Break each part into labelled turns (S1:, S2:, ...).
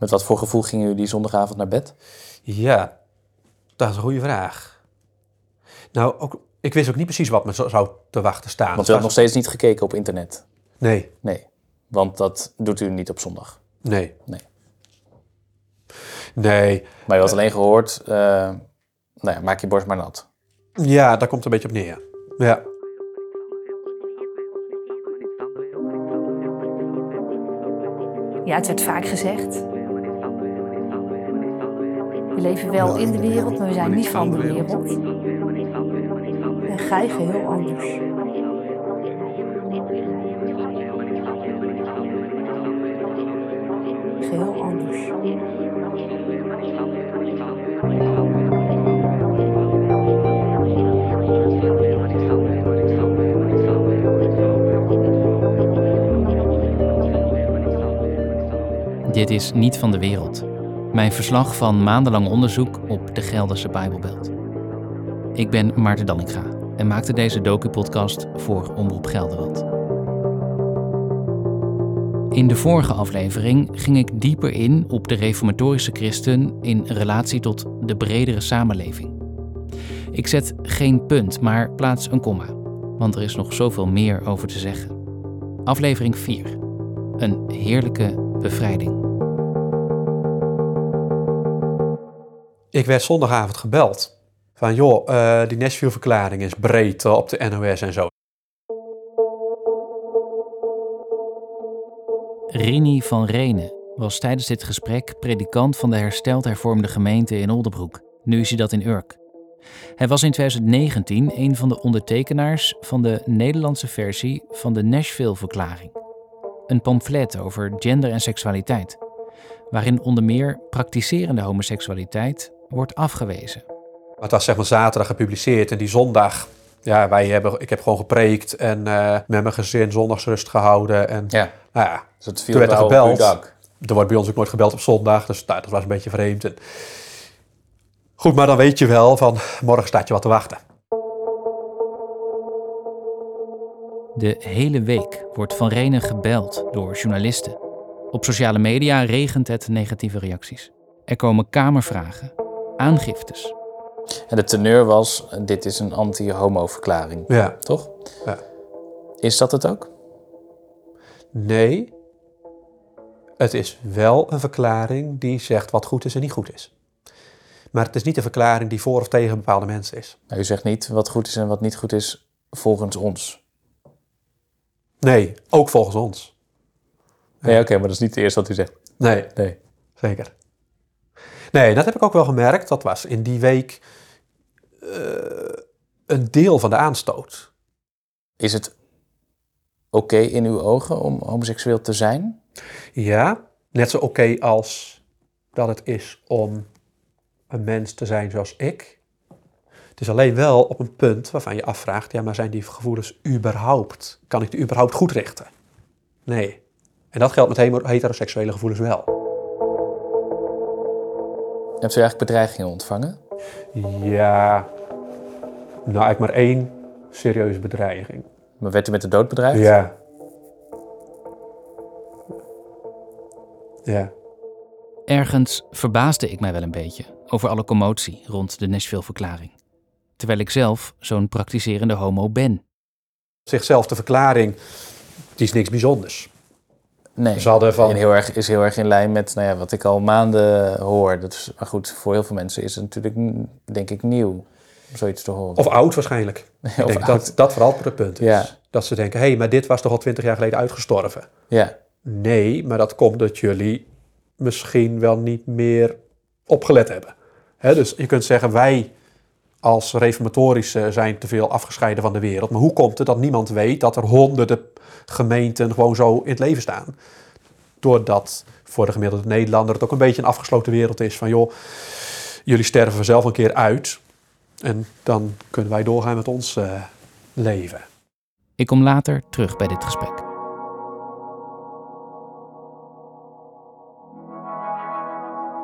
S1: Met wat voor gevoel gingen jullie die zondagavond naar bed?
S2: Ja, dat is een goede vraag. Nou, ook, ik wist ook niet precies wat me zo- zou te wachten staan.
S1: Want u had nog steeds niet gekeken op internet.
S2: Nee,
S1: Nee, want dat doet u niet op zondag.
S2: nee,
S1: Nee.
S2: nee.
S1: Maar u had alleen gehoord, eh, nou ja, maak je borst maar nat.
S2: Ja, daar komt het een beetje op neer. Ja.
S3: Ja, het werd vaak gezegd. We leven wel in de wereld, maar we zijn niet van de wereld. En gij geheel anders. Geheel anders.
S4: Dit is Niet van de Wereld. Mijn verslag van maandenlang onderzoek op de Gelderse Bijbelbelt. Ik ben Maarten Dallinga en maakte deze docu-podcast voor Omroep Gelderland. In de vorige aflevering ging ik dieper in op de reformatorische christen in relatie tot de bredere samenleving. Ik zet geen punt, maar plaats een komma, want er is nog zoveel meer over te zeggen. Aflevering 4. Een heerlijke bevrijding.
S2: Ik werd zondagavond gebeld. Van joh, eh, die Nashville-verklaring is breed eh, op de NOS en zo.
S4: Rini van Renen was tijdens dit gesprek predikant van de hersteld hervormde gemeente in Oldebroek. Nu is hij dat in Urk. Hij was in 2019 een van de ondertekenaars van de Nederlandse versie van de Nashville-verklaring. Een pamflet over gender en seksualiteit, waarin onder meer praktiserende homoseksualiteit wordt afgewezen.
S2: Het was zeg maar zaterdag gepubliceerd en die zondag... Ja, wij hebben, ik heb gewoon gepreekt en eh, met mijn gezin zondagsrust gehouden. En
S1: Ja,
S2: nou ja,
S1: dus het viel
S2: Toen werd er
S1: wel op uw
S2: gebeld. er wordt bij ons ook nooit gebeld op zondag, dus nou, dat was een beetje vreemd. En... Goed, maar dan weet je wel van morgen staat je wat te wachten.
S4: De hele week wordt Van Renen gebeld door journalisten. Op sociale media regent het negatieve reacties. Er komen kamervragen, aangiftes.
S1: En de teneur was, dit is een anti-homo-verklaring,
S2: Ja.
S1: toch?
S2: Ja.
S1: Is dat het ook?
S2: Nee, het is wel een verklaring die zegt wat goed is en niet goed is. Maar het is niet een verklaring die voor of tegen bepaalde mensen is.
S1: Nou, u zegt niet wat goed is en wat niet goed is volgens ons.
S2: Nee, ook volgens ons.
S1: Nee, oké, maar dat is niet het eerste wat u zegt.
S2: Nee,
S1: Nee.
S2: zeker. Nee, dat heb ik ook wel gemerkt. Dat was in die week eh, een deel van de aanstoot.
S1: Is het oké in uw ogen om homoseksueel te zijn?
S2: Ja, net zo oké als dat het is om een mens te zijn zoals ik. Het is alleen wel op een punt waarvan je afvraagt, ja, maar zijn die gevoelens überhaupt, kan ik die überhaupt goed richten? Nee. En dat geldt met heteroseksuele gevoelens wel.
S1: Hebt u eigenlijk bedreigingen ontvangen?
S2: Ja, nou eigenlijk maar één serieuze bedreiging.
S1: Maar werd u met de dood bedreigd?
S2: Ja. Ja.
S4: Ergens verbaasde ik mij wel een beetje over alle commotie rond de Nashville-verklaring. Terwijl ik zelf zo'n praktiserende homo ben.
S2: Zichzelf de verklaring, die is niks bijzonders.
S1: Nee.
S2: Ze hadden van-
S1: En heel erg, is heel erg in lijn met nou ja, wat ik al maanden hoor. Dat is, maar goed, voor heel veel mensen is het natuurlijk, denk ik, nieuw om zoiets te horen.
S2: Of oud waarschijnlijk. ik
S1: Of
S2: denk
S1: oud.
S2: dat dat vooral het punt is.
S1: Ja.
S2: Dat ze denken, hé, hey, maar dit was toch al twintig jaar geleden uitgestorven?
S1: Ja,
S2: Nee, maar dat komt dat jullie misschien wel niet meer opgelet hebben. Hè, dus je kunt zeggen, wij als reformatorische zijn te veel afgescheiden van de wereld. Maar hoe komt het dat niemand weet dat er honderden gemeenten gewoon zo in het leven staan? Doordat voor de gemiddelde Nederlander het ook een beetje een afgesloten wereld is. Van joh, jullie sterven vanzelf een keer uit. En dan kunnen wij doorgaan met ons eh, leven.
S4: Ik kom later terug bij dit gesprek.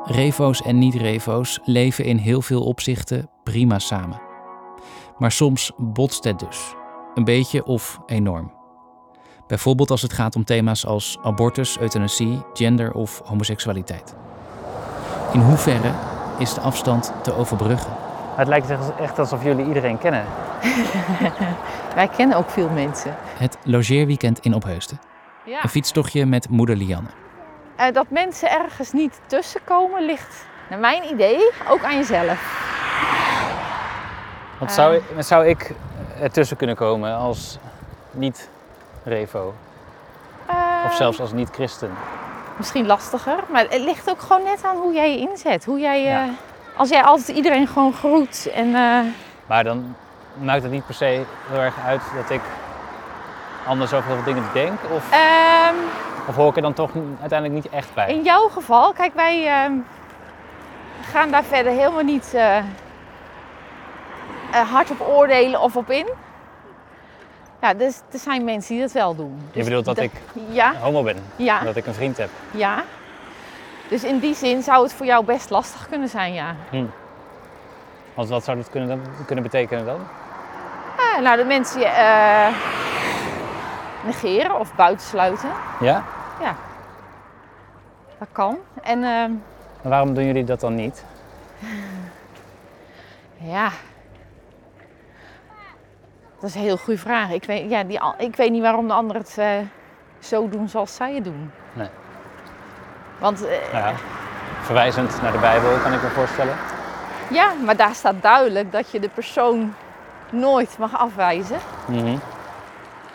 S4: Revo's en niet-revo's leven in heel veel opzichten prima samen. Maar soms botst het dus. Een beetje of enorm. Bijvoorbeeld als het gaat om thema's als abortus, euthanasie, gender of homoseksualiteit. In hoeverre is de afstand te overbruggen?
S5: Het lijkt echt alsof jullie iedereen kennen.
S6: Wij kennen ook veel mensen.
S4: Het logeerweekend in Opheusden.
S6: Ja.
S4: Een fietstochtje met moeder Lianne.
S6: Eh, dat mensen ergens niet tussenkomen ligt, naar mijn idee, ook aan jezelf.
S5: Want zou, zou ik ertussen kunnen komen als niet-revo?
S6: Eh,
S5: Of zelfs als niet-christen?
S6: Misschien lastiger, maar het ligt ook gewoon net aan hoe jij je inzet. Hoe jij, eh. Als jij altijd iedereen gewoon groet en eh,
S5: Maar dan maakt het niet per se heel erg uit dat ik anders over heel veel dingen denk? Of,
S6: ehm,
S5: of hoor ik er dan toch uiteindelijk niet echt bij?
S6: in jouw geval, kijk wij ehm, gaan daar verder helemaal niet eh, eh, hard op oordelen of op in. Ja, dus er zijn mensen die dat wel doen.
S5: Je bedoelt dat ik
S6: Ja,
S5: homo ben?
S6: ja,
S5: Dat ik een vriend heb?
S6: ja. Dus in die zin zou het voor jou best lastig kunnen zijn, ja.
S5: Want wat zou dat kunnen, kunnen betekenen dan?
S6: Ah, nou, dat mensen je eh, negeren of buitensluiten.
S5: Ja?
S6: Ja, dat kan. En ehm,
S5: waarom doen jullie dat dan niet?
S6: ja, dat is een heel goede vraag. Ik weet, ja, die, al- ik weet niet waarom de anderen het eh, zo doen zoals zij het doen.
S5: Nee.
S6: Want eh,
S5: Nou ja, verwijzend naar de Bijbel kan ik me voorstellen.
S6: ja, maar daar staat duidelijk dat je de persoon nooit mag afwijzen.
S5: Mhm.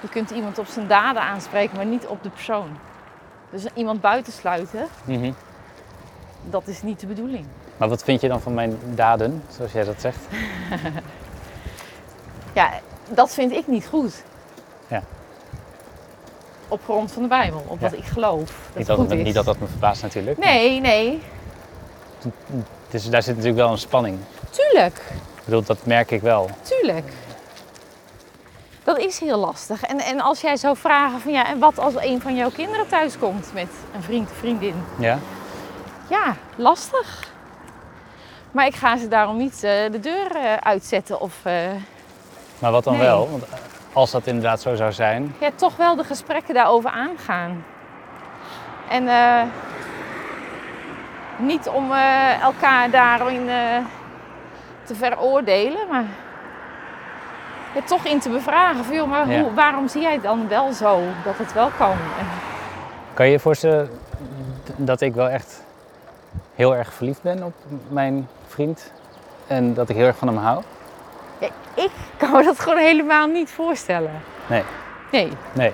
S6: Je kunt iemand op zijn daden aanspreken, maar niet op de persoon. Dus iemand buitensluiten,
S5: Mhm.
S6: dat is niet de bedoeling.
S5: Maar wat vind je dan van mijn daden, zoals jij dat zegt?
S6: Ja, dat vind ik niet goed.
S5: Ja.
S6: Op grond van de Bijbel, op
S5: Ja.
S6: wat ik geloof. Dat
S5: Niet dat,
S6: goed is.
S5: niet dat dat me verbaast natuurlijk.
S6: Nee, nee,
S5: Dus daar zit natuurlijk wel een spanning.
S6: tuurlijk,
S5: Ik bedoel, dat merk ik wel.
S6: tuurlijk. Dat is heel lastig. En, en als jij zou vragen van ja, en wat als een van jouw kinderen thuis komt met een vriend of vriendin?
S5: Ja?
S6: Ja, lastig. Maar ik ga ze daarom niet eh, de deur eh, uitzetten of eh,
S5: Maar wat dan
S6: Nee.
S5: wel? Want als dat inderdaad zo zou zijn,
S6: ja, toch wel de gesprekken daarover aangaan. En niet om elkaar daarin te veroordelen, maar ja, toch in te bevragen. Van, joh, maar
S5: Ja.
S6: hoe, waarom zie jij het dan wel zo dat het wel kan?
S5: Kan je je voorstellen dat ik wel echt heel erg verliefd ben op mijn vriend? En dat ik heel erg van hem hou?
S6: ja, ik kan me dat gewoon helemaal niet voorstellen.
S5: Nee,
S6: Nee,
S5: nee.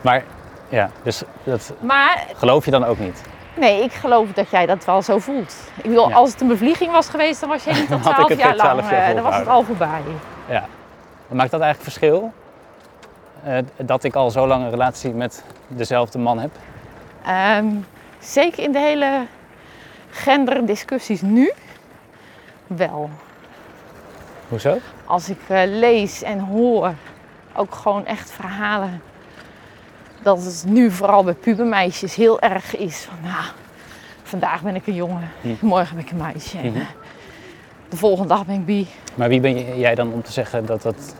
S5: Maar ja, dus dat
S6: maar
S5: geloof je dan ook niet?
S6: nee, ik geloof dat jij dat wel zo voelt. Ik bedoel,
S5: Ja.
S6: als het een bevlieging was geweest, dan was je niet al twaalf
S5: het
S6: jaar
S5: weer 12
S6: lang,
S5: jaar
S6: eh, dan was het al voorbij.
S5: Ja. Maakt dat eigenlijk verschil? Eh, dat ik al zo lang een relatie met dezelfde man heb?
S6: Ehm, zeker in de hele genderdiscussies nu wel.
S5: Hoezo?
S6: Als ik eh, lees en hoor, ook gewoon echt verhalen, dat het nu vooral bij pubermeisjes heel erg is van, nou, vandaag ben ik een jongen,
S5: Hm.
S6: morgen ben ik een meisje. Eh, de volgende dag ben ik bi.
S5: Maar wie ben jij dan om te zeggen dat dat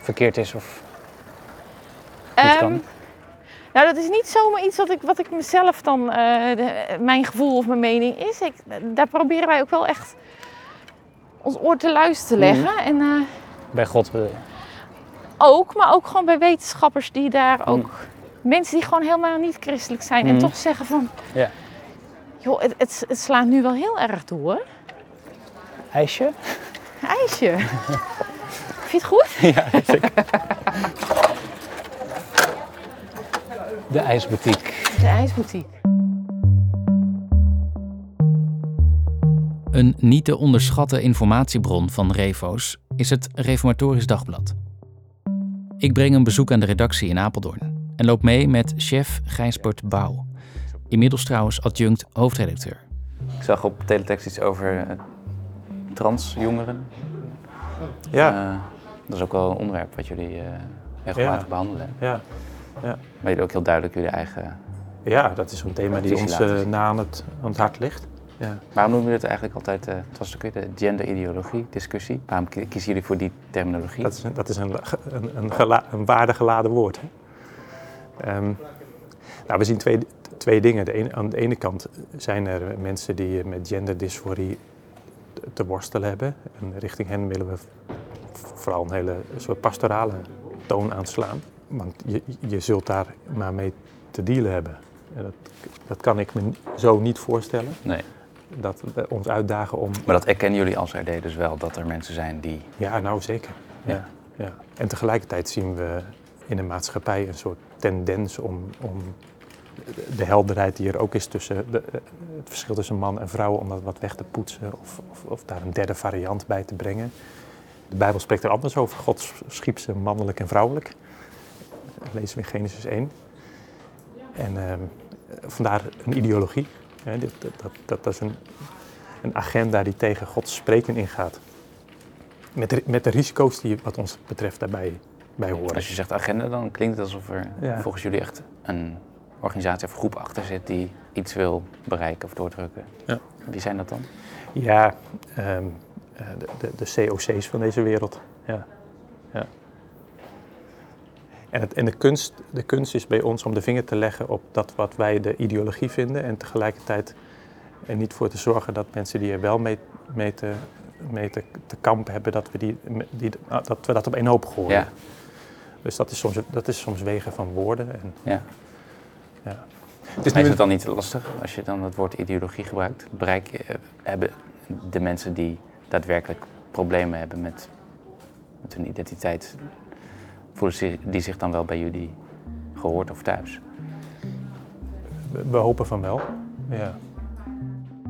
S5: verkeerd is of niet
S6: Ehm,
S5: kan?
S6: Nou, dat is niet zomaar iets wat ik, wat ik mezelf dan, eh, de- mijn gevoel of mijn mening is. Ik, daar proberen wij ook wel echt ons oor te luisteren te
S5: Mhm.
S6: leggen. En eh,
S5: Bij God bedoel je?
S6: ook, maar ook gewoon bij wetenschappers die daar
S5: Mhm.
S6: ook... Mensen die gewoon helemaal niet christelijk zijn en
S5: Mhm.
S6: toch zeggen van...
S5: Ja.
S6: Joh, het, het, het slaat nu wel heel erg toe, hoor.
S5: IJsje?
S6: IJsje. Vind je het goed?
S5: ja, zeker. De ijsboutique.
S6: De ijsboutique.
S4: Een niet te onderschatten informatiebron van Revo's is het Reformatorisch Dagblad. Ik breng een bezoek aan de redactie in Apeldoorn en loop mee met chef Gijsbert Bouw. Inmiddels trouwens adjunct hoofdredacteur.
S5: Ik zag op teletext iets over transjongeren.
S7: Ja,
S5: Eh, dat is ook wel een onderwerp wat jullie eh regelmatig
S7: Ja.
S5: behandelen.
S7: ja.
S5: Maar jullie ook heel duidelijk jullie eigen...
S7: ja, dat is een thema die ons eh, na aan het, aan het hart ligt. Ja.
S5: Waarom noemen jullie het eigenlijk altijd, eh, het was ook weer de genderideologie discussie. Waarom ki- kiezen jullie voor die terminologie?
S7: Dat is, een- dat is een, een, een, gela- een waardegeladen woord. Hè? Ehm, Nou, we zien twee, twee dingen. De ene, aan de ene kant zijn er mensen die met genderdysforie te- te worstelen hebben. En richting hen willen we vooral een hele soort pastorale toon aanslaan. Want je, je zult daar maar mee te dealen hebben. En dat, dat kan ik me zo niet voorstellen.
S1: Nee.
S7: Dat we ons uitdagen om
S1: Maar dat erkennen jullie als RD dus wel, dat er mensen zijn die...
S7: Ja, nou zeker. Ja. Ja. En tegelijkertijd zien we in de maatschappij een soort tendens om, om de helderheid die er ook is tussen de, het verschil tussen man en vrouw, om dat wat weg te poetsen of, of, of daar een derde variant bij te brengen. De Bijbel spreekt er anders over. God schiep ze mannelijk en vrouwelijk. Dat lezen we in Genesis 1. En ehm, vandaar een ideologie. Hè, dit, dat, dat, dat is een, een agenda die tegen Gods spreken ingaat. Met de, met de risico's die wat ons betreft daarbij bij horen.
S1: Als je zegt agenda, dan klinkt het alsof er
S7: Ja.
S1: volgens jullie echt een organisatie of groep achter zit die iets wil bereiken of doordrukken.
S7: Ja.
S1: Wie zijn dat dan?
S7: Ja, ehm, eh, de, de, de COC's van deze wereld. Ja. Ja. En, het, en de, kunst, de kunst is bij ons om de vinger te leggen op dat wat wij de ideologie vinden en tegelijkertijd er niet voor te zorgen dat mensen die er wel mee, mee, te, mee te, te kampen hebben, dat we, die, die, dat we dat op één hoop gooien.
S1: Ja.
S7: Dus dat is, soms, dat is soms wegen van woorden. En,
S1: Ja.
S7: Ja.
S1: Het is, is het dan niet lastig als je dan het woord ideologie gebruikt? Bereik, je- hebben de mensen die daadwerkelijk problemen hebben met, met hun identiteit, voelen ze- die zich dan wel bij jullie gehoord of thuis?
S7: we, we hopen van wel. Ja.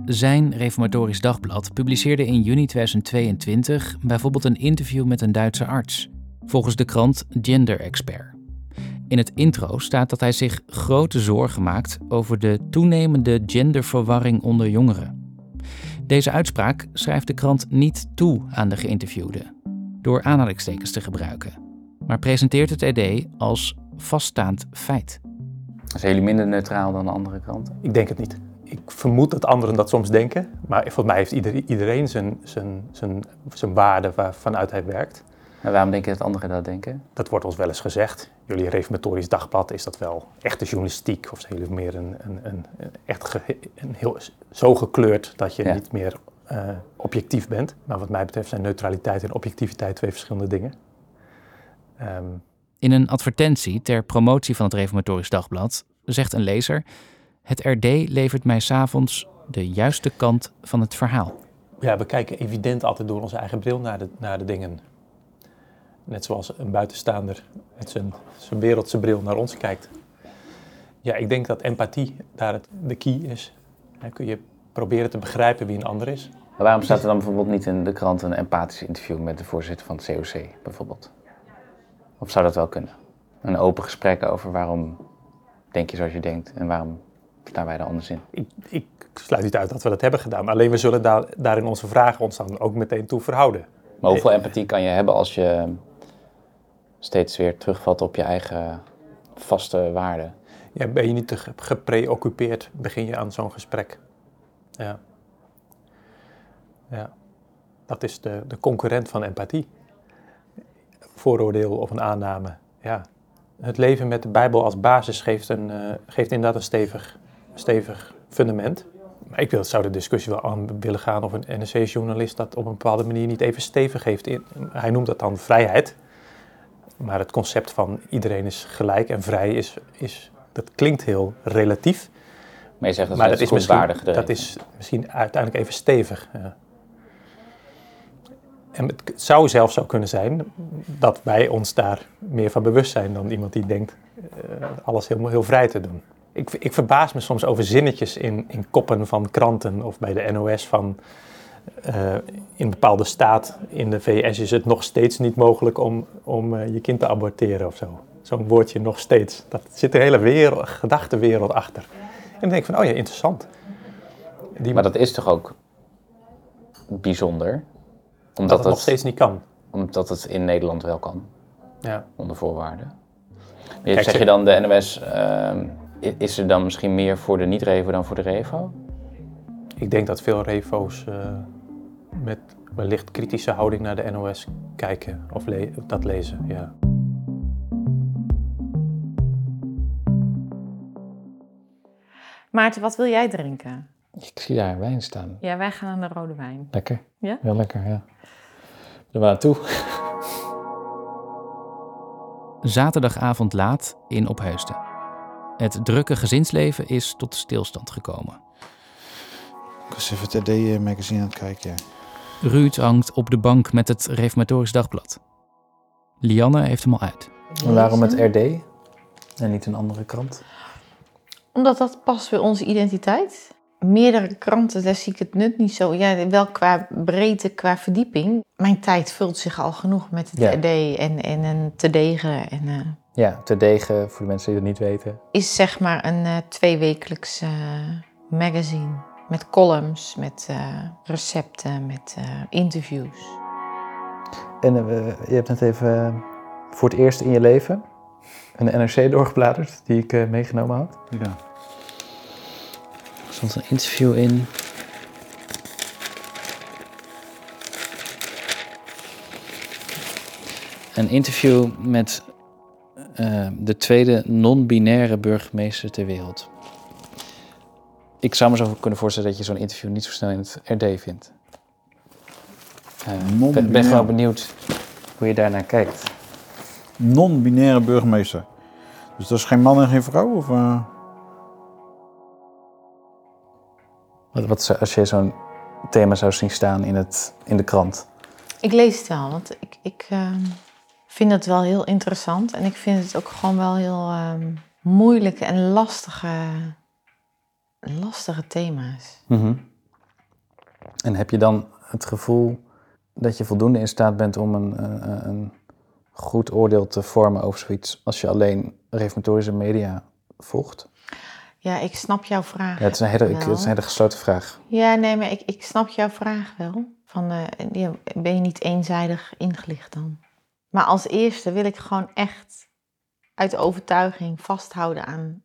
S4: Zijn Reformatorisch Dagblad publiceerde in juni 2022 bijvoorbeeld een interview met een Duitse arts, volgens de krant Gender Expert. In het intro staat dat hij zich grote zorgen maakt over de toenemende genderverwarring onder jongeren. Deze uitspraak schrijft de krant niet toe aan de geïnterviewde, door aanhalingstekens te gebruiken, maar presenteert het idee als vaststaand feit.
S1: Zijn jullie minder neutraal dan andere kranten?
S7: Ik denk het niet. Ik vermoed dat anderen dat soms denken, maar volgens mij heeft iedereen, iedereen zijn, zijn, zijn, zijn waarde waarvanuit hij werkt.
S1: En waarom denk je dat anderen dat denken?
S7: Dat wordt ons wel eens gezegd. Jullie reformatorisch dagblad, is dat wel echte journalistiek? Of zijn jullie meer een, een, een, een echt ge- een heel, zo gekleurd dat je
S1: Ja.
S7: niet meer eh, objectief bent? Maar wat mij betreft zijn neutraliteit en objectiviteit twee verschillende dingen. Ehm,
S4: In een advertentie ter promotie van het Reformatorisch Dagblad zegt een lezer: Het RD levert mij s'avonds de juiste kant van het verhaal.
S7: ja, we kijken evident altijd door onze eigen bril naar de, naar de dingen. Net zoals een buitenstaander met zijn, zijn wereldse bril naar ons kijkt. Ja, ik denk dat empathie daar het, de key is. Dan kun je proberen te begrijpen wie een ander is.
S1: Maar waarom staat er dan bijvoorbeeld niet in de krant een empathisch interview met de voorzitter van het COC, bijvoorbeeld? Of zou dat wel kunnen? Een open gesprek over waarom denk je zoals je denkt en waarom staan wij er anders in?
S7: Ik, ik sluit niet uit dat we dat hebben gedaan. Alleen we zullen daar, daar in onze vragen ons dan ook meteen toe verhouden.
S1: Maar hoeveel empathie kan je hebben als je steeds weer terugvalt op je eigen vaste waarden?
S7: Ja, ben je niet te ge- gepreoccupeerd, begin je aan zo'n gesprek. Ja. ja. Dat is de, de concurrent van empathie. Vooroordeel of een aanname. Ja. Het leven met de Bijbel als basis geeft, een, eh, geeft inderdaad een stevig, stevig fundament. Maar ik wil, zou de discussie wel aan willen gaan of een NRC-journalist dat op een bepaalde manier niet even stevig heeft. Hij noemt dat dan vrijheid. Maar het concept van iedereen is gelijk en vrij is, is dat klinkt heel relatief.
S1: Maar je zegt dat,
S7: maar dat is, misschien, dat is misschien uiteindelijk even stevig. Ja. En het zou zelfs zo kunnen zijn dat wij ons daar meer van bewust zijn dan iemand die denkt eh, alles helemaal heel vrij te doen. Ik, ik verbaas me soms over zinnetjes in, in koppen van kranten of bij de NOS van eh, in een bepaalde staat in de VS is het nog steeds niet mogelijk om, om eh, je kind te aborteren of zo. Zo'n woordje nog steeds. Dat zit een hele wereld, gedachtenwereld achter. En dan denk ik van, oh ja, interessant. Die,
S1: Maar dat is toch ook bijzonder?
S7: dat
S1: Omdat,
S7: het nog steeds niet kan.
S1: omdat het in Nederland wel kan,
S7: Ja.
S1: onder voorwaarden. Maar
S7: Kijk,
S1: zeg
S7: ze-
S1: je dan, de NOS, ehm, is er dan misschien meer voor de niet-revo dan voor de revo?
S7: Ik denk dat veel refo's eh, met wellicht kritische houding naar de NOS kijken of le- dat lezen. Ja.
S3: Maarten, wat wil jij drinken?
S1: Ik zie daar wijn staan.
S3: Ja, wij gaan aan de rode wijn.
S1: Lekker.
S3: Ja?
S1: Heel lekker, ja. Er waren toe.
S4: Zaterdagavond laat in Opheusden. Het drukke gezinsleven is tot stilstand gekomen.
S8: Ik was even het RD-magazine aan het kijken. ja.
S4: Ruud hangt op de bank met het Reformatorisch Dagblad. Lianne heeft hem al uit.
S1: En waarom het RD en niet een andere krant?
S3: Omdat dat past bij onze identiteit. Meerdere kranten, daar zie ik het nut niet zo. Ja, wel qua breedte, qua verdieping. Mijn tijd vult zich al genoeg met het
S1: Ja.
S3: RD en, en een te degen. En, eh,
S1: Ja, te degen, voor de mensen die het niet weten.
S3: is zeg maar een eh, tweewekelijks eh, magazine. Met columns, met eh, recepten, met eh, interviews.
S1: En eh, we- je hebt net even voor het eerst in je leven een NRC doorgebladerd, die ik meegenomen had.
S8: Ja.
S1: Er stond een interview in. Een interview met eh, de tweede non-binaire burgemeester ter wereld. Ik zou me zo kunnen voorstellen dat je zo'n interview niet zo snel in het RD vindt. Eh, Ik ben, ben gewoon benieuwd hoe je daarnaar kijkt.
S8: Non-binaire burgemeester. Dus dat is geen man en geen vrouw? Of, eh?
S1: Wat, wat als je zo'n thema zou zien staan in, het, in de krant?
S3: Ik lees het wel, want ik, ik ehm, vind het wel heel interessant. En ik vind het ook gewoon wel heel ehm, moeilijke en lastige, lastige thema's.
S1: Mhm. En heb je dan het gevoel dat je voldoende in staat bent om een, een, een goed oordeel te vormen over zoiets als je alleen reformatorische media volgt?
S3: Ja, ik snap jouw vraag.
S1: Ja, het, is een hele, het is een hele gesloten vraag.
S3: Ja, nee, maar ik, ik snap jouw vraag wel. Van, eh, ben je niet eenzijdig ingelicht dan? Maar als eerste wil ik gewoon echt uit overtuiging vasthouden aan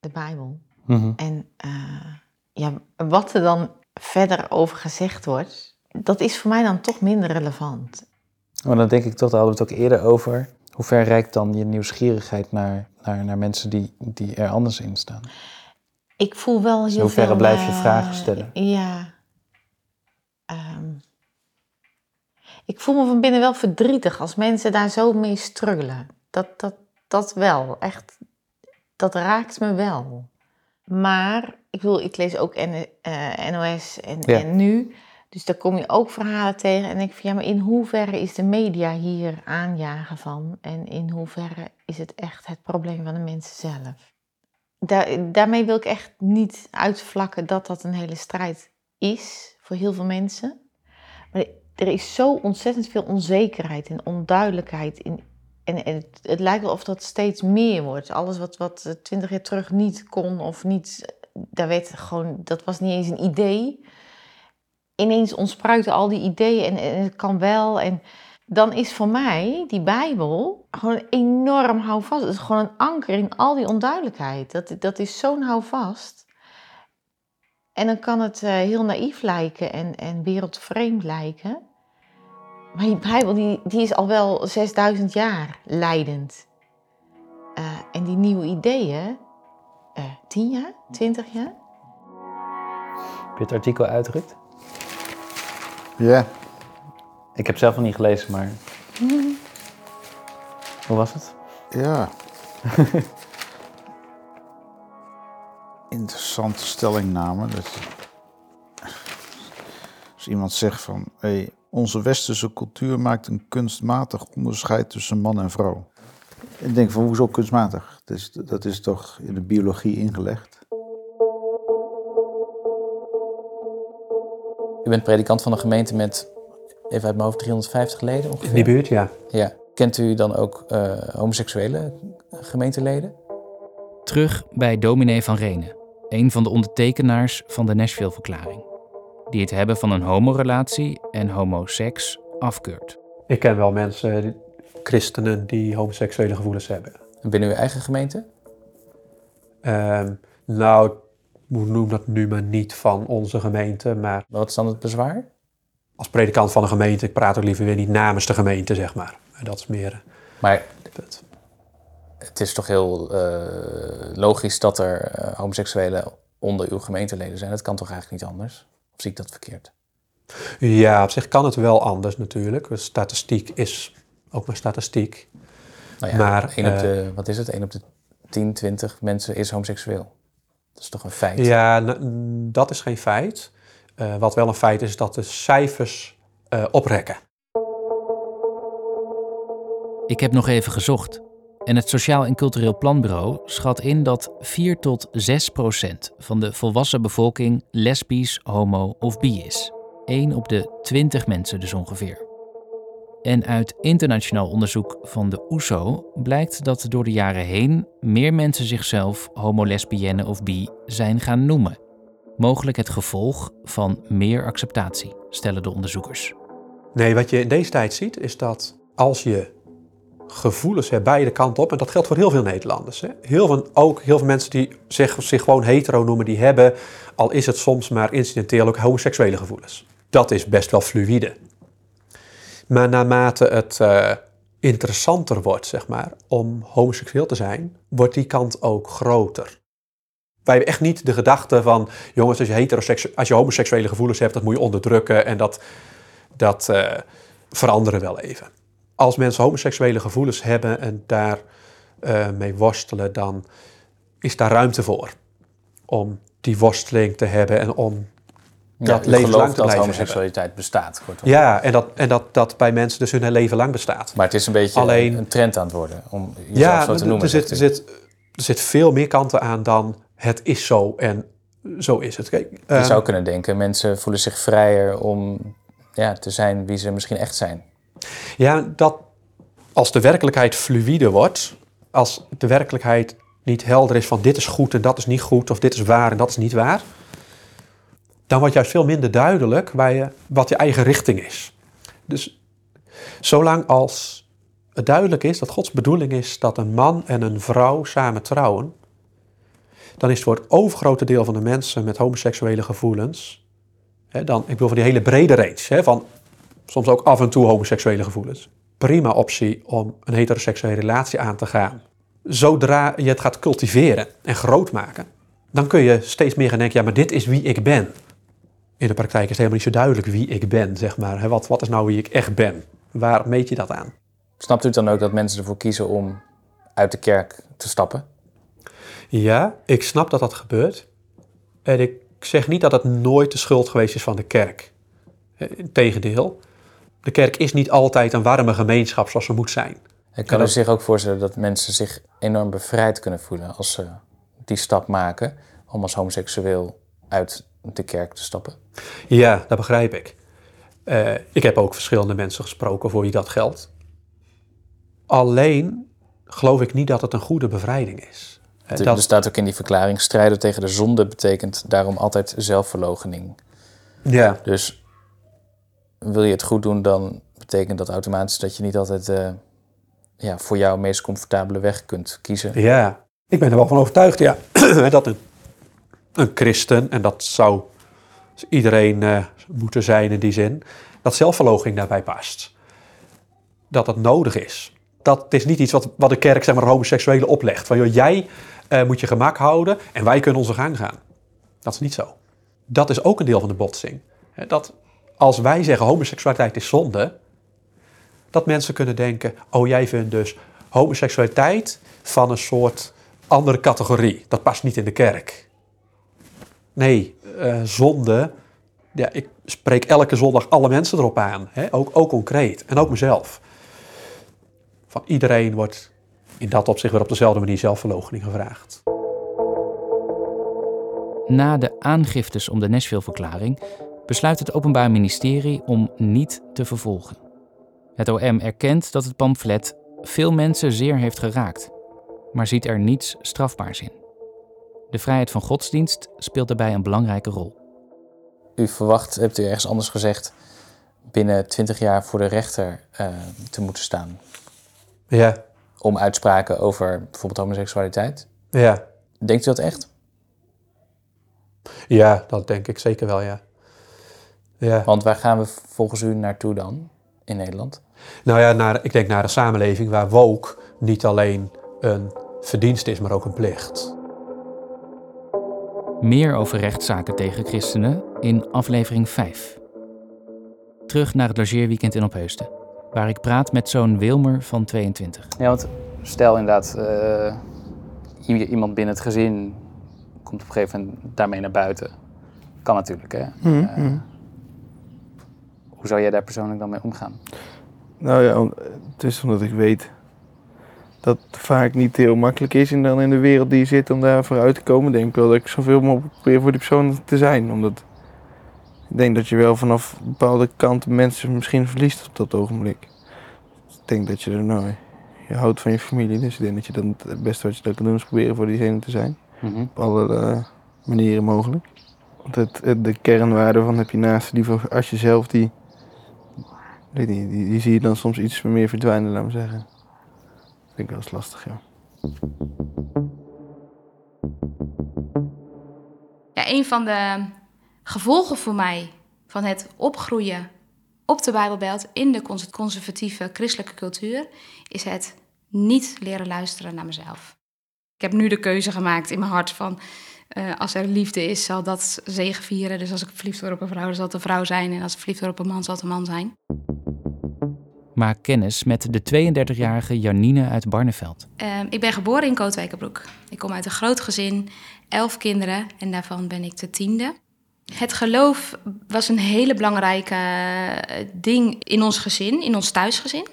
S3: de Bijbel.
S1: Mhm.
S3: En eh, ja, wat er dan verder over gezegd wordt, dat is voor mij dan toch minder relevant.
S1: Maar dan denk ik toch, daar hadden we het ook eerder over. Hoe ver reikt dan je nieuwsgierigheid naar, naar, naar mensen die, die er anders in staan?
S3: Ik voel wel heel
S1: Dus in hoeverre
S3: veel,
S1: blijf je vragen stellen?
S3: Ja. Ehm, ik voel me van binnen wel verdrietig als mensen daar zo mee struggelen. Dat, dat, dat wel, echt. Dat raakt me wel. Maar, ik wil, ik lees ook N- eh, NOS en,
S1: Ja.
S3: en nu. Dus daar kom je ook verhalen tegen. En ik vind, ja, maar in hoeverre is de media hier aanjagen van? En in hoeverre is het echt het probleem van de mensen zelf? Daar, daarmee wil ik echt niet uitvlakken dat dat een hele strijd is voor heel veel mensen. Maar er is zo ontzettend veel onzekerheid en onduidelijkheid. In, en het, het lijkt wel of dat steeds meer wordt. Alles wat, wat twintig jaar terug niet kon of niet, daar werd gewoon, dat was niet eens een idee. Ineens ontspruiten al die ideeën en, en het kan wel. En dan is voor mij die Bijbel gewoon enorm houvast. Het is gewoon een anker in al die onduidelijkheid. Dat, dat is zo'n houvast. En dan kan het eh, heel naïef lijken en, en wereldvreemd lijken. Maar die Bijbel die, die is al wel 6000 jaar leidend. Eh, en die nieuwe ideeën, eh 10 jaar, 20 jaar.
S1: Heb je het artikel uitgedrukt?
S8: Ja.
S1: Ik heb zelf nog niet gelezen, maar... Hoe was het?
S8: Ja. Interessante stellingname. Dat als iemand zegt van, hey, onze westerse cultuur maakt een kunstmatig onderscheid tussen man en vrouw. Ik denk van, hoezo kunstmatig? Dat is, dat is toch in de biologie ingelegd?
S4: U bent predikant van een gemeente met, even uit mijn hoofd, 350 leden ongeveer.
S2: In die buurt, ja.
S4: Ja. Kent u dan ook eh, homoseksuele gemeenteleden? Terug bij dominee van Renen, een van de ondertekenaars van de Nashville-verklaring. Die het hebben van een homorelatie en homoseks afkeurt.
S2: Ik ken wel mensen, christenen, die homoseksuele gevoelens hebben.
S4: Binnen uw eigen gemeente?
S2: Ehm, nou, ik noem dat nu maar niet van onze gemeente, maar
S4: Wat is dan het bezwaar?
S2: als predikant van een gemeente, ik praat ook liever weer niet namens de gemeente, zeg maar. Dat is meer eh,
S4: Maar
S2: het.
S4: het is toch heel eh, logisch dat er eh, homoseksuelen
S1: onder uw gemeenteleden zijn. Dat kan toch eigenlijk niet anders? Of zie ik dat verkeerd?
S2: Ja, op zich kan het wel anders natuurlijk. Statistiek is ook maar statistiek.
S1: Nou ja,
S2: Maar,
S1: één op
S2: eh,
S1: de, wat is het? 1 op de 10, 20 mensen is homoseksueel. Dat is toch een feit?
S2: Ja, dat is geen feit. Eh, wat wel een feit is, is dat de cijfers eh, oprekken.
S4: Ik heb nog even gezocht. En het Sociaal en Cultureel Planbureau schat in dat 4 tot 6 procent van de volwassen bevolking lesbisch, homo of bi is. 1 op de 20 mensen dus ongeveer. En uit internationaal onderzoek van de OESO blijkt dat door de jaren heen meer mensen zichzelf homo, lesbienne of bi zijn gaan noemen. Mogelijk het gevolg van meer acceptatie, stellen de onderzoekers.
S2: Nee, wat je in deze tijd ziet, is dat als je gevoelens hebt beide kanten op, en dat geldt voor heel veel Nederlanders. Hè? Heel veel, ook heel veel mensen die zich, zich gewoon hetero noemen, die hebben, al is het soms maar incidenteel, ook homoseksuele gevoelens. Dat is best wel fluïde. Maar naarmate het eh, interessanter wordt, zeg maar, om homoseksueel te zijn, wordt die kant ook groter. Wij hebben echt niet de gedachte van, jongens, als je, als je homoseksuele gevoelens hebt, dat moet je onderdrukken en dat, dat eh, veranderen wel even. Als mensen homoseksuele gevoelens hebben en daar eh, mee worstelen, dan is daar ruimte voor om die worsteling te hebben en om dat
S1: u
S2: levenslang
S1: gelooft
S2: te
S1: dat
S2: blijven
S1: homoseksualiteit bestaat. Kortom.
S2: Ja, en dat, en dat dat bij mensen dus hun hele leven lang bestaat.
S1: Maar het is een beetje
S2: Alleen-
S1: een trend aan het worden om jezelf
S2: Ja,
S1: zo te noemen.
S2: er, zit, er, zit, er zit veel meer kanten aan dan het is zo en zo is het. Kijk,
S1: Je
S2: ehm,
S1: zou kunnen denken, mensen voelen zich vrijer om ja, te zijn wie ze misschien echt zijn.
S2: Ja, dat als de werkelijkheid fluïde wordt, als de werkelijkheid niet helder is van dit is goed en dat is niet goed, of dit is waar en dat is niet waar, dan wordt juist veel minder duidelijk waar je, wat je eigen richting is. Dus zolang als het duidelijk is dat Gods bedoeling is dat een man en een vrouw samen trouwen, dan is het voor het overgrote deel van de mensen met homoseksuele gevoelens, hè, dan, ik bedoel van die hele brede range, hè, van soms ook af en toe homoseksuele gevoelens. Prima optie om een heteroseksuele relatie aan te gaan. Zodra je het gaat cultiveren en groot maken, dan kun je steeds meer gaan denken, ja, maar dit is wie ik ben. In de praktijk is het helemaal niet zo duidelijk wie ik ben, zeg maar. Wat, wat is nou wie ik echt ben? Waar meet je dat aan?
S1: Snapt u dan ook dat mensen ervoor kiezen om uit de kerk te stappen?
S2: Ja, ik snap dat dat gebeurt. En ik zeg niet dat het nooit de schuld geweest is van de kerk. Eh, Integendeel. De kerk is niet altijd een warme gemeenschap zoals ze moet zijn.
S1: En kan u zich ook voorstellen dat mensen zich enorm bevrijd kunnen voelen als ze die stap maken om als homoseksueel uit de kerk te stappen?
S2: Ja, dat begrijp ik. Eh, ik heb ook verschillende mensen gesproken voor wie dat geldt. Alleen geloof ik niet dat het een goede bevrijding is. Dat,
S1: Er staat ook in die verklaring, strijden tegen de zonde betekent daarom altijd zelfverloochening.
S2: ja,
S1: Dus wil je het goed doen, dan betekent dat automatisch dat je niet altijd eh, ja, voor jou meest comfortabele weg kunt kiezen.
S2: ja, ik ben er wel van overtuigd, ja. dat een, een christen, en dat zou iedereen eh, moeten zijn in die zin, dat zelfverloochening daarbij past. Dat dat nodig is. Dat is niet iets wat, wat de kerk zeg maar, homoseksuelen oplegt. Van joh, jij eh, moet je gemak houden en wij kunnen onze gang gaan. Dat is niet zo. Dat is ook een deel van de botsing. Dat als wij zeggen homoseksualiteit is zonde, dat mensen kunnen denken: oh, jij vindt dus homoseksualiteit van een soort andere categorie. Dat past niet in de kerk. Nee, eh, zonde. Ja, ik spreek elke zondag alle mensen erop aan. Hè? Ook, ook concreet. En ook mezelf. Van iedereen wordt in dat opzicht weer op dezelfde manier zelfverloochening gevraagd.
S4: Na de aangiftes om de Nashville-verklaring besluit het Openbaar Ministerie om niet te vervolgen. Het OM erkent dat het pamflet veel mensen zeer heeft geraakt, maar ziet er niets strafbaars in. De vrijheid van godsdienst speelt daarbij een belangrijke rol.
S1: U verwacht, hebt u ergens anders gezegd, binnen 20 jaar voor de rechter eh, te moeten staan.
S2: Ja,
S1: Om uitspraken over bijvoorbeeld homoseksualiteit.
S2: ja.
S1: Denkt u dat echt?
S2: Ja, dat denk ik zeker wel, ja. Ja.
S1: Want waar gaan we volgens u naartoe dan in Nederland?
S2: Nou ja, naar, ik denk naar een samenleving waar woke niet alleen een verdienste is, maar ook een plicht.
S4: Meer over rechtszaken tegen christenen in aflevering 5. Terug naar het logeerweekend in Opheusden, waar ik praat met zoon Wilmer van 22.
S1: Ja, want stel inderdaad, eh, iemand binnen het gezin komt op een gegeven moment daarmee naar buiten. Kan natuurlijk, hè?
S9: Mhm.
S1: Hoe zou jij daar persoonlijk dan mee omgaan?
S9: Nou ja, het is omdat ik weet dat het vaak niet heel makkelijk is en dan in de wereld die je zit om daar vooruit te komen, denk ik wel dat ik zoveel mogelijk probeer voor die persoon te zijn. Omdat ik denk dat je wel vanaf bepaalde kanten mensen misschien verliest op dat ogenblik. Ik denk dat je er nou, je houdt van je familie, dus ik denk dat je dan het beste wat je dan kan doen is proberen voor diegene te zijn.
S1: Mhm.
S9: Op alle eh, manieren mogelijk. Want het, het- de kernwaarde van heb je naast die als jezelf, die, die, zie je dan soms iets meer verdwijnen, laat zeggen. Vind ik wel eens lastig, ja.
S10: Ja, een van de gevolgen voor mij van het opgroeien op de Bijbelbelt in de cons- conservatieve christelijke cultuur is het niet leren luisteren naar mezelf. Ik heb nu de keuze gemaakt in mijn hart van eh, als er liefde is, zal dat zegenvieren. Dus als ik verliefd word op een vrouw, dan zal het een vrouw zijn. En als ik verliefd word op een man, zal het een man zijn.
S4: Maak kennis met de 32-jarige Janine uit Barneveld.
S10: Ehm, ik ben geboren in Kootwijkerbroek. Ik kom uit een groot gezin, elf kinderen en daarvan ben ik de tiende. Het geloof was een hele belangrijke eh, ding in ons gezin, in ons thuisgezin.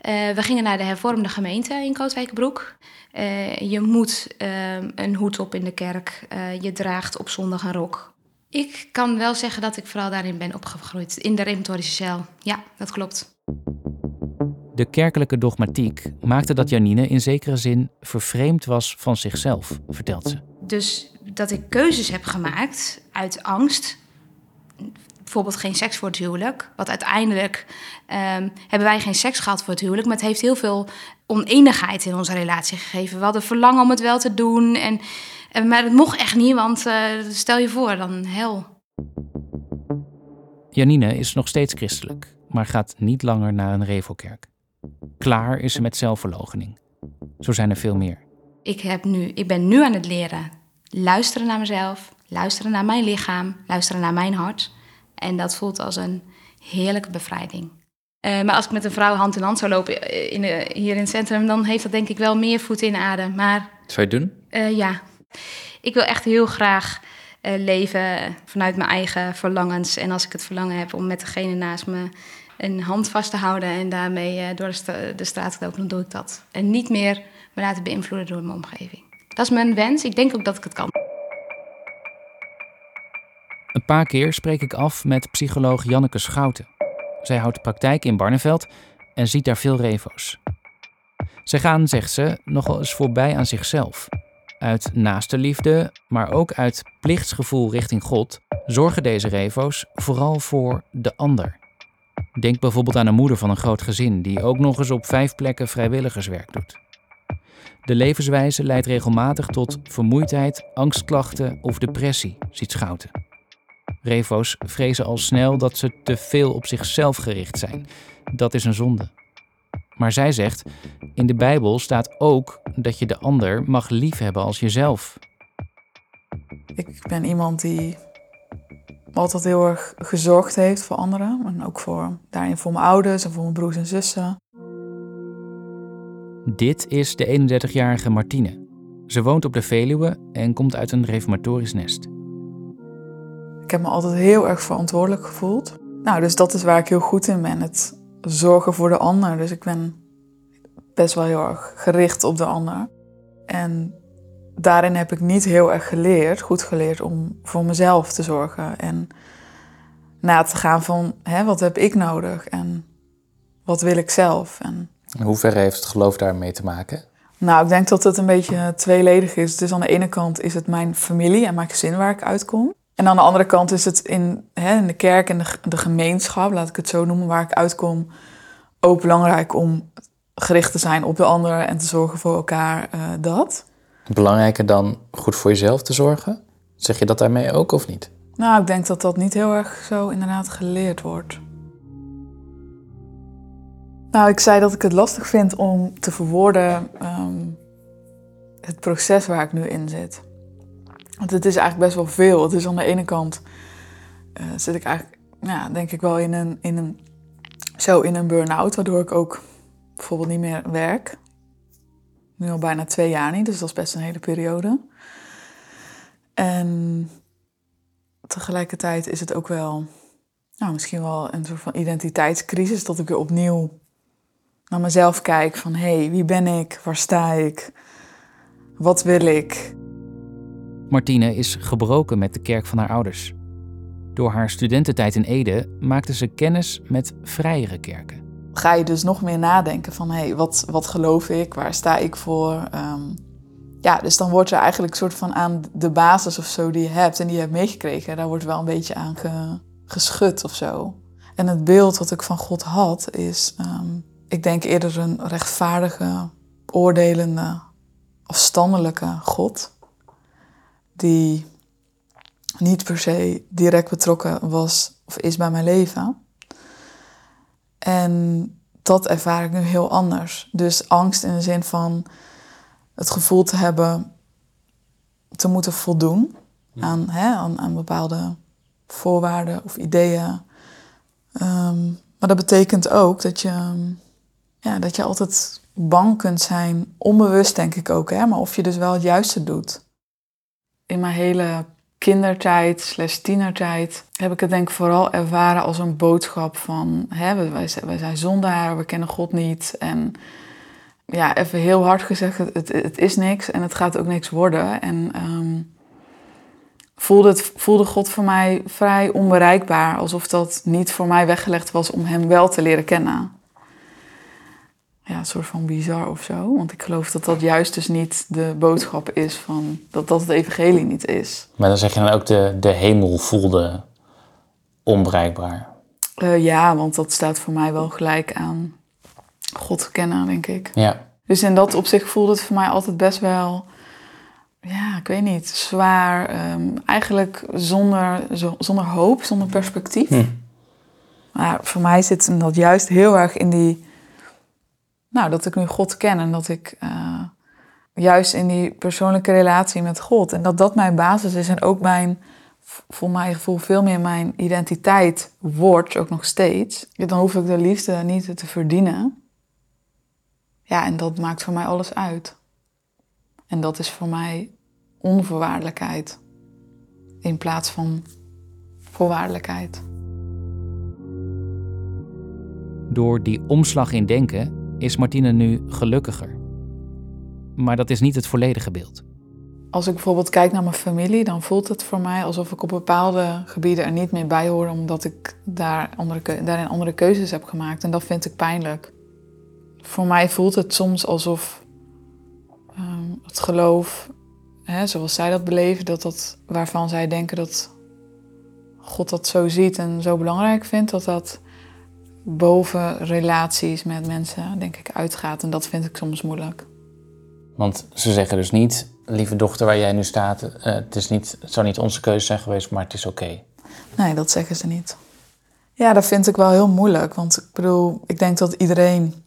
S10: Eh, we gingen naar de hervormde gemeente in Kootwijkerbroek. Eh, je moet ehm, een hoed op in de kerk. Eh, je draagt op zondag een rok. Ik kan wel zeggen dat ik vooral daarin ben opgegroeid. In de reformatorische cel. Ja, dat klopt.
S4: De kerkelijke dogmatiek maakte dat Janine in zekere zin vervreemd was van zichzelf, vertelt ze.
S10: Dus dat ik keuzes heb gemaakt uit angst. Bijvoorbeeld geen seks voor het huwelijk. Wat uiteindelijk ehm, hebben wij geen seks gehad voor het huwelijk. Maar het heeft heel veel oneenigheid in onze relatie gegeven. We hadden verlangen om het wel te doen. En, en, maar het mocht echt niet, want eh, stel je voor, dan hel.
S4: Janine is nog steeds christelijk, maar gaat niet langer naar een revelkerk. Klaar is ze met zelfverloochening. Zo zijn er veel meer.
S10: Ik, heb nu, ik ben nu aan het leren luisteren naar mezelf. Luisteren naar mijn lichaam. Luisteren naar mijn hart. En dat voelt als een heerlijke bevrijding. Eh, maar als ik met een vrouw hand in hand zou lopen eh, in, de- hier in het centrum, dan heeft dat denk ik wel meer voet in de aarde. Maar
S1: Zou je het doen?
S10: eh, ja, ik wil echt heel graag leven vanuit mijn eigen verlangens. En als ik het verlangen heb om met degene naast me een hand vast te houden en daarmee door de, sta- de straat te lopen, dan doe ik dat. En niet meer me laten beïnvloeden door mijn omgeving. Dat is mijn wens. Ik denk ook dat ik het kan.
S4: Een paar keer spreek ik af met psycholoog Janneke Schouten. Zij houdt praktijk in Barneveld en ziet daar veel revo's. Zij gaan, zegt ze, nogal eens voorbij aan zichzelf. Uit naaste liefde, maar ook uit plichtsgevoel richting God, zorgen deze revo's vooral voor de ander. Denk bijvoorbeeld aan een moeder van een groot gezin die ook nog eens op vijf plekken vrijwilligerswerk doet. De levenswijze leidt regelmatig tot vermoeidheid, angstklachten of depressie, ziet Schouten. Revo's vrezen al snel dat ze te veel op zichzelf gericht zijn. Dat is een zonde. Maar zij zegt: in de Bijbel staat ook dat je de ander mag liefhebben als jezelf.
S11: Ik ben iemand die altijd heel erg gezorgd heeft voor anderen. En ook voor, daarin voor mijn ouders en voor mijn broers en zussen.
S4: Dit is de 31-jarige Martine. Ze woont op de Veluwe en komt uit een reformatorisch nest.
S11: Ik heb me altijd heel erg verantwoordelijk gevoeld. Nou, dus dat is waar ik heel goed in ben. Het zorgen voor de ander. Dus ik ben best wel heel erg gericht op de ander. En daarin heb ik niet heel erg geleerd, goed geleerd, om voor mezelf te zorgen. En na te gaan van, hè, wat heb ik nodig? En wat wil ik zelf? En
S1: In hoeverre heeft het geloof daarmee te maken?
S11: nou, ik denk dat het een beetje tweeledig is. Dus aan de ene kant is het mijn familie en mijn gezin waar ik uitkom. En aan de andere kant is het in, hè, in de kerk en de, de gemeenschap, laat ik het zo noemen, waar ik uitkom, ook belangrijk om gericht te zijn op de ander en te zorgen voor elkaar eh, dat.
S1: Belangrijker dan goed voor jezelf te zorgen? Zeg je dat daarmee ook of niet?
S11: Nou, ik denk dat dat niet heel erg zo inderdaad geleerd wordt. Nou, ik zei dat ik het lastig vind om te verwoorden ehm, het proces waar ik nu in zit. Want het is eigenlijk best wel veel. Het is aan de ene kant eh, zit ik eigenlijk, ja, denk ik wel in een, in een, zo in een burn-out, waardoor ik ook bijvoorbeeld niet meer werk. Nu al bijna twee jaar niet, dus dat is best een hele periode. En tegelijkertijd is het ook wel, nou, misschien wel een soort van identiteitscrisis, dat ik weer opnieuw naar mezelf kijk van, hé, hey, wie ben ik? Waar sta ik? Wat wil ik?
S4: Martine is gebroken met de kerk van haar ouders. Door haar studententijd in Ede maakte ze kennis met vrijere kerken.
S11: Ga je dus nog meer nadenken van, hé, hey, wat, wat geloof ik? Waar sta ik voor? Ehm, ja, dus dan wordt er eigenlijk een soort van aan de basis of zo die je hebt en die je hebt meegekregen, daar wordt wel een beetje aan geschud of zo. En het beeld wat ik van God had is, ehm, ik denk eerder een rechtvaardige, oordelende, afstandelijke God. Die niet per se direct betrokken was of is bij mijn leven. En dat ervaar ik nu heel anders. Dus angst in de zin van het gevoel te hebben te moeten voldoen aan, hè, aan, aan bepaalde voorwaarden of ideeën. Um, maar dat betekent ook dat je, ja, dat je altijd bang kunt zijn, onbewust denk ik ook, hè, maar of je dus wel het juiste doet. In mijn hele kindertijd slash tienertijd heb ik het denk ik vooral ervaren als een boodschap van hè, wij, wij zijn zondaren, we kennen God niet en ja, even heel hard gezegd, het, het, is niks en het gaat ook niks worden. En um, voelde, het, voelde God voor mij vrij onbereikbaar, alsof dat niet voor mij weggelegd was om Hem wel te leren kennen. Ja, een soort van bizar of zo. Want ik geloof dat dat juist dus niet de boodschap is van dat dat het evangelie niet is.
S5: Maar dan zeg je dan ook de, de hemel voelde onbereikbaar.
S11: Uh, ja, want dat staat voor mij wel gelijk aan God kennen, denk ik.
S5: Ja.
S11: Dus in dat opzicht voelde het voor mij altijd best wel, ja, ik weet niet, zwaar. Um, eigenlijk zonder, zonder hoop, zonder perspectief. Hm. Maar voor mij zit dat juist heel erg in die, nou, dat ik nu God ken en dat ik uh, juist in die persoonlijke relatie met God en dat dat mijn basis is en ook mijn, voor mijn gevoel, veel meer mijn identiteit wordt, ook nog steeds. Dan hoef ik de liefde niet te verdienen. Ja, en dat maakt voor mij alles uit. En dat is voor mij onvoorwaardelijkheid in plaats van voorwaardelijkheid.
S4: Door die omslag in denken is Martine nu gelukkiger. Maar dat is niet het volledige beeld.
S11: Als ik bijvoorbeeld kijk naar mijn familie, dan voelt het voor mij alsof ik op bepaalde gebieden er niet meer bij hoor, omdat ik daar andere, daarin andere keuzes heb gemaakt. En dat vind ik pijnlijk. Voor mij voelt het soms alsof ehm, het geloof, hè, zoals zij dat beleven, dat dat waarvan zij denken dat God dat zo ziet en zo belangrijk vindt, dat dat boven relaties met mensen, denk ik, uitgaat. En dat vind ik soms moeilijk.
S5: Want ze zeggen dus niet, lieve dochter waar jij nu staat, uh, het, is niet, het zou niet onze keuze zijn geweest, maar het is oké.
S11: Nee, dat zeggen ze niet. Ja, dat vind ik wel heel moeilijk. Want ik bedoel, ik denk dat iedereen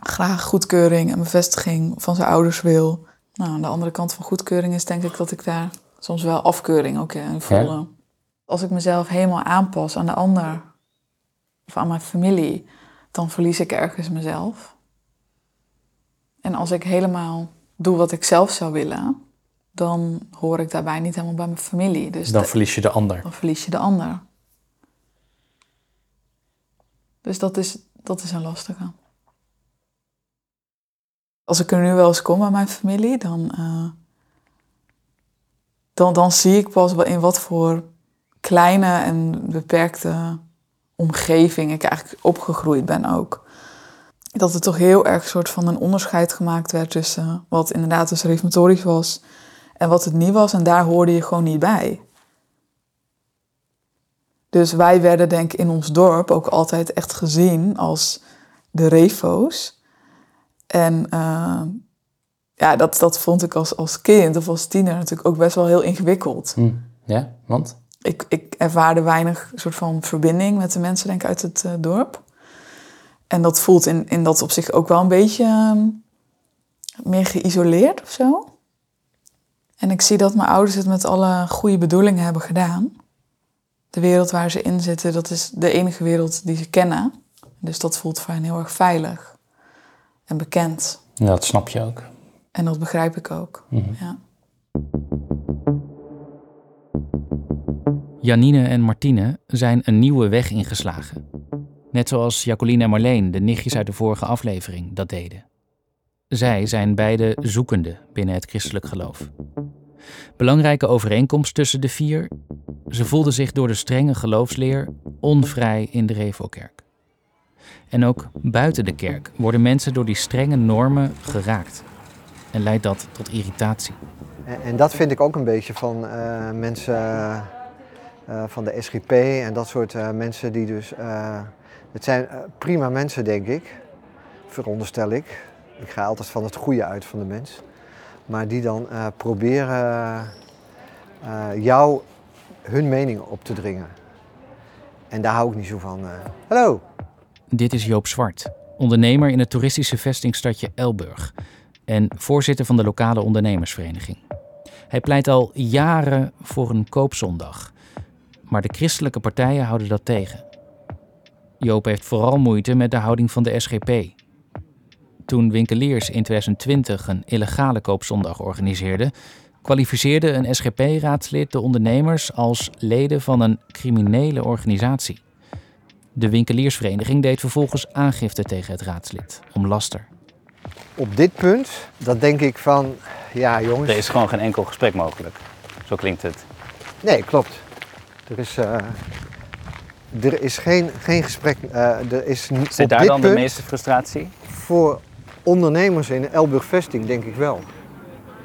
S11: graag goedkeuring en bevestiging van zijn ouders wil. Nou, aan de andere kant van goedkeuring is denk ik dat ik daar soms wel afkeuring ook in voel. Als ik mezelf helemaal aanpas aan de ander of aan mijn familie, dan verlies ik ergens mezelf. En als ik helemaal doe wat ik zelf zou willen, dan hoor ik daarbij niet helemaal bij mijn familie. Dus
S1: dan verlies je de ander.
S11: Dan verlies je de ander. Dus dat is, dat is een lastige. Als ik er nu wel eens kom bij mijn familie, dan, uh, dan, dan zie ik pas in wat voor kleine en beperkte omgeving ik eigenlijk opgegroeid ben ook. Dat er toch heel erg soort van een onderscheid gemaakt werd tussen wat inderdaad dus reformatorisch was en wat het niet was. En daar hoorde je gewoon niet bij. Dus wij werden denk ik in ons dorp ook altijd echt gezien als de refo's. En uh, ja, dat, dat vond ik als, als kind of als tiener natuurlijk ook best wel heel ingewikkeld.
S5: Hm. Ja, want?
S11: Ik, ik ervaarde weinig soort van verbinding met de mensen denk ik uit het uh, dorp. En dat voelt in, in dat opzicht ook wel een beetje uh, meer geïsoleerd of zo. En ik zie dat mijn ouders het met alle goede bedoelingen hebben gedaan. De wereld waar ze in zitten, dat is de enige wereld die ze kennen. Dus dat voelt voor hen heel erg veilig en bekend.
S1: Ja, dat snap je ook.
S11: En dat begrijp ik ook. Ja.
S4: Janine en Martine zijn een nieuwe weg ingeslagen. Net zoals Jacqueline en Marleen, de nichtjes uit de vorige aflevering, dat deden. Zij zijn beide zoekende binnen het christelijk geloof. Belangrijke overeenkomst tussen de vier. Ze voelden zich door de strenge geloofsleer onvrij in de Revo-kerk. En ook buiten de kerk worden mensen door die strenge normen geraakt. En leidt dat tot irritatie.
S12: En, dat vind ik ook een beetje van eh, mensen eh, eh, van de SGP en dat soort mensen die dus... het zijn prima mensen, denk ik. Veronderstel ik. Ik ga altijd van het goede uit van de mens. Maar die dan proberen jou hun mening op te dringen. En daar hou ik niet zo van. Hallo,
S4: Dit is Joop Zwart, ondernemer in het toeristische vestingstadje Elburg en voorzitter van de lokale ondernemersvereniging. Hij pleit al jaren voor een koopzondag, maar de christelijke partijen houden dat tegen. Joop heeft vooral moeite met de houding van de SGP. Toen winkeliers in 2020 een illegale koopzondag organiseerden, kwalificeerde een SGP-raadslid de ondernemers als leden van een criminele organisatie. De winkeliersvereniging deed vervolgens aangifte tegen het raadslid om laster.
S12: Op dit punt, dat denk ik van, ja jongens.
S5: Er is gewoon geen enkel gesprek mogelijk. Zo klinkt het.
S12: Nee, klopt. Er is, eh, er is geen, geen gesprek. eh, er is
S5: Zit
S12: op
S5: daar
S12: dit
S5: dan de meeste frustratie?
S12: voor ondernemers in Elburg Vesting, denk ik wel.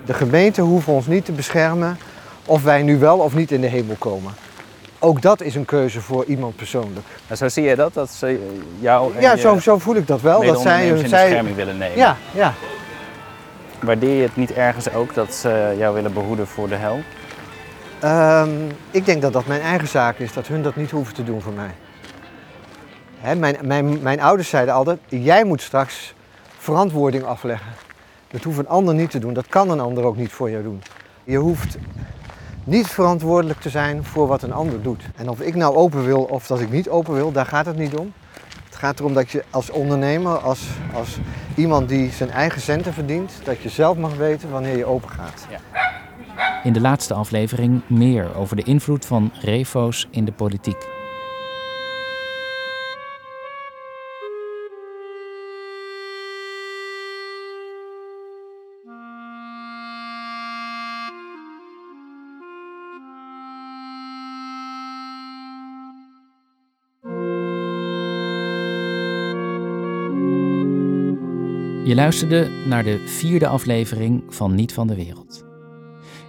S12: De gemeente hoeven ons niet te beschermen of wij nu wel of niet in de hemel komen. Ook dat is een keuze voor iemand persoonlijk.
S5: En zo zie je dat, dat ze jou en
S12: Ja, zo, zo voel ik dat wel. Dat zij, zij,
S5: bescherming willen nemen.
S12: ja, ja.
S5: Waardeer je het niet ergens ook dat ze jou willen behoeden voor de hel?
S12: Ehm, ik denk dat dat mijn eigen zaak is, dat hun dat niet hoeven te doen voor mij. Hè, mijn, mijn, mijn ouders zeiden altijd, jij moet straks verantwoording afleggen. Dat hoeft een ander niet te doen, dat kan een ander ook niet voor jou doen. Je hoeft niet verantwoordelijk te zijn voor wat een ander doet. En of ik nou open wil of dat ik niet open wil, daar gaat het niet om. Het gaat erom dat je als ondernemer, als, als iemand die zijn eigen centen verdient, dat je zelf mag weten wanneer je open gaat.
S4: In de laatste aflevering meer over de invloed van refo's in de politiek. Je luisterde naar de vierde aflevering van Niet van de Wereld.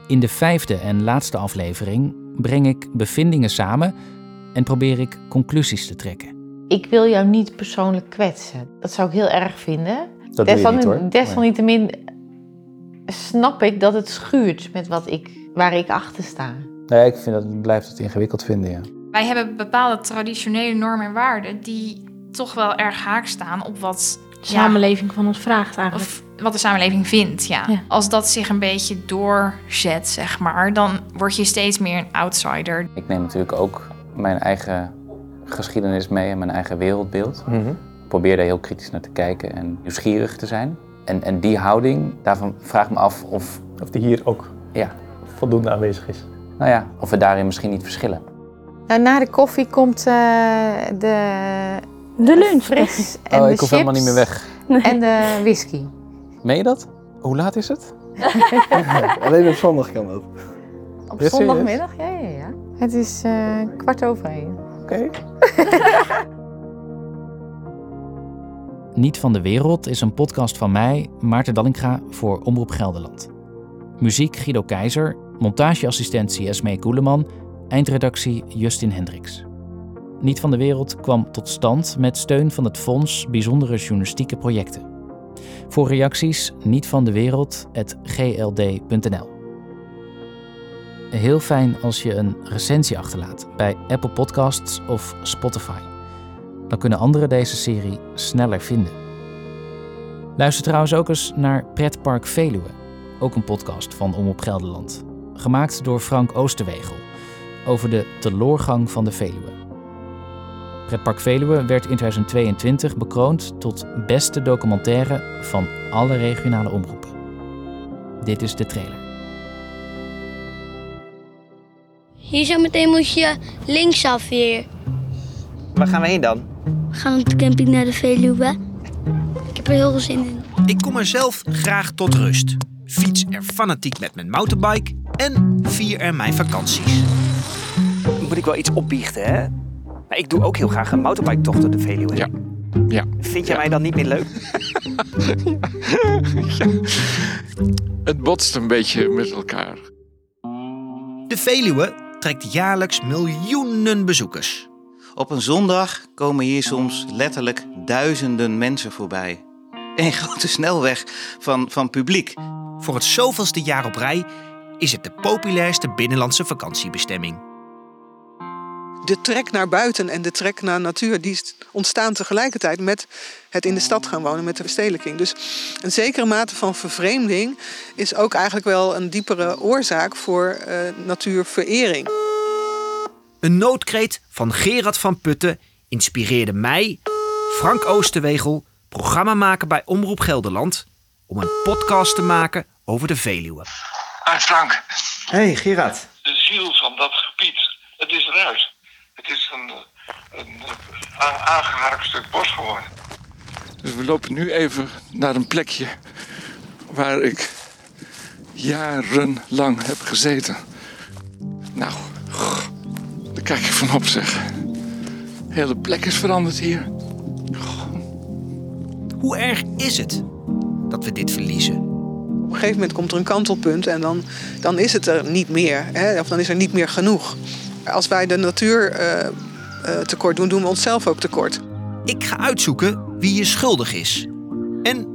S4: In de vijfde en laatste aflevering breng ik bevindingen samen en probeer ik conclusies te trekken.
S3: Ik wil jou niet persoonlijk kwetsen. Dat zou ik heel erg vinden.
S1: Dat doe je niet hoor.
S3: Desalniettemin snap ik dat het schuurt met wat ik, waar ik achter sta.
S1: Nee, ik vind dat, ik blijf het ingewikkeld vinden, ja.
S13: Wij hebben bepaalde traditionele normen en waarden die toch wel erg haak staan op wat
S14: samenleving van ons vraagt eigenlijk.
S13: Of wat de samenleving vindt, ja.
S14: Ja.
S13: Als dat zich een beetje doorzet, zeg maar, dan word je steeds meer een outsider.
S5: Ik neem natuurlijk ook mijn eigen geschiedenis mee en mijn eigen wereldbeeld. Ik probeer daar heel kritisch naar te kijken en nieuwsgierig te zijn. En, en die houding, daarvan vraag ik me af of,
S7: Of die hier ook
S5: ja,
S7: voldoende aanwezig is.
S5: nou ja, of we daarin misschien niet verschillen.
S3: Nou, na de koffie komt eh, de,
S14: De lunch.
S3: fris en
S1: oh,
S3: de
S1: ik hoef helemaal niet meer weg.
S3: en de whisky.
S1: Meen je dat? Hoe laat is het?
S9: Alleen op zondag kan dat.
S3: Op
S1: Ja,
S3: zondagmiddag, ja, ja, ja. Het is eh, kwart over één.
S1: Oké.
S4: Niet van de Wereld is een podcast van mij, Maarten Dallinga, voor Omroep Gelderland. Muziek Guido Keizer, montageassistentie Esmee Koeleman, eindredactie Justin Hendricks. Niet van de Wereld kwam tot stand met steun van het Fonds Bijzondere Journalistieke Projecten. Voor reacties niet van. Heel fijn als je een recensie achterlaat bij Apple Podcasts of Spotify. Dan kunnen anderen deze serie sneller vinden. Luister trouwens ook eens naar Pretpark Veluwe. ook een podcast van Omroep Gelderland. Gemaakt door Frank Oosterwegel over de teloorgang van de Veluwe. Pretpark Veluwe werd in 2022 bekroond tot beste documentaire van alle regionale omroepen. Dit is de trailer.
S15: Hier zo meteen moet je linksaf weer.
S16: Waar gaan we heen dan?
S15: We gaan op de camping naar de Veluwe. Ik heb er heel veel zin in.
S17: Ik kom er zelf graag tot rust. Fiets er fanatiek met mijn mountainbike en vier er mijn vakanties.
S16: Moet ik wel iets opbiechten, hè? Maar ik doe ook heel graag een mountainbike-tocht door de Veluwe. Ja.
S18: ja.
S16: Vind jij mij dan niet meer leuk?
S18: Het botst een beetje met elkaar.
S17: De Veluwe trekt jaarlijks miljoenen bezoekers.
S19: Op een zondag komen hier soms letterlijk duizenden mensen voorbij. Een grote snelweg van, van publiek.
S17: Voor het zoveelste jaar op rij is het de populairste binnenlandse vakantiebestemming.
S20: De trek naar buiten en de trek naar natuur, die ontstaan tegelijkertijd met het in de stad gaan wonen, met de verstedelijking. Dus een zekere mate van vervreemding is ook eigenlijk wel een diepere oorzaak voor uh, natuurverering.
S17: Een noodkreet van Gerard van Putten inspireerde mij, Frank Oosterwegel, programmamaker bij Omroep Gelderland, om een podcast te maken over de Veluwe.
S21: Hi Frank.
S16: Hey Gerard.
S21: De ziel van dat gebied, het is eruit. Het is een, een, aangeharkt stuk bos geworden.
S18: Dus we lopen nu even naar een plekje waar ik jarenlang heb gezeten. Nou, daar kijk ik van op zeg. De hele plek is veranderd hier.
S17: Hoe erg is het dat we dit verliezen?
S20: Op een gegeven moment komt er een kantelpunt en dan, dan is het er niet meer. Hè? Of dan is er niet meer genoeg. Als wij de natuur uh, uh, tekort doen, doen we onszelf ook tekort.
S17: Ik ga uitzoeken wie je schuldig is. En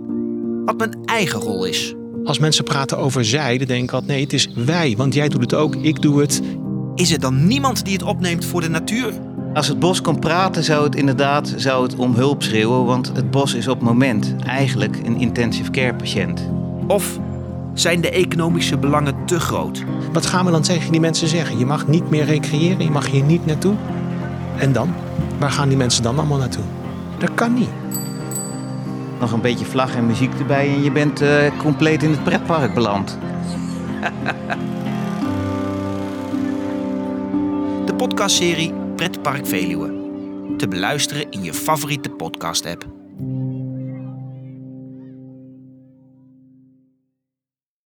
S17: wat mijn eigen rol is.
S22: Als mensen praten over zij, dan denk ik altijd nee, het is wij. Want jij doet het ook, ik doe het.
S17: Is er dan niemand die het opneemt voor de natuur?
S19: Als het bos kon praten, zou het inderdaad zou het om hulp schreeuwen. Want het bos is op het moment eigenlijk een intensive care patiënt.
S17: Of zijn de economische belangen te groot?
S22: Wat gaan we dan tegen die mensen zeggen? Je mag niet meer recreëren, je mag hier niet naartoe. En dan? Waar gaan die mensen dan allemaal naartoe? Dat kan niet.
S19: Nog een beetje vlag en muziek erbij en je bent uh, compleet in het pretpark beland.
S17: De podcastserie Pretpark Veluwe. Te beluisteren in je favoriete podcast-app.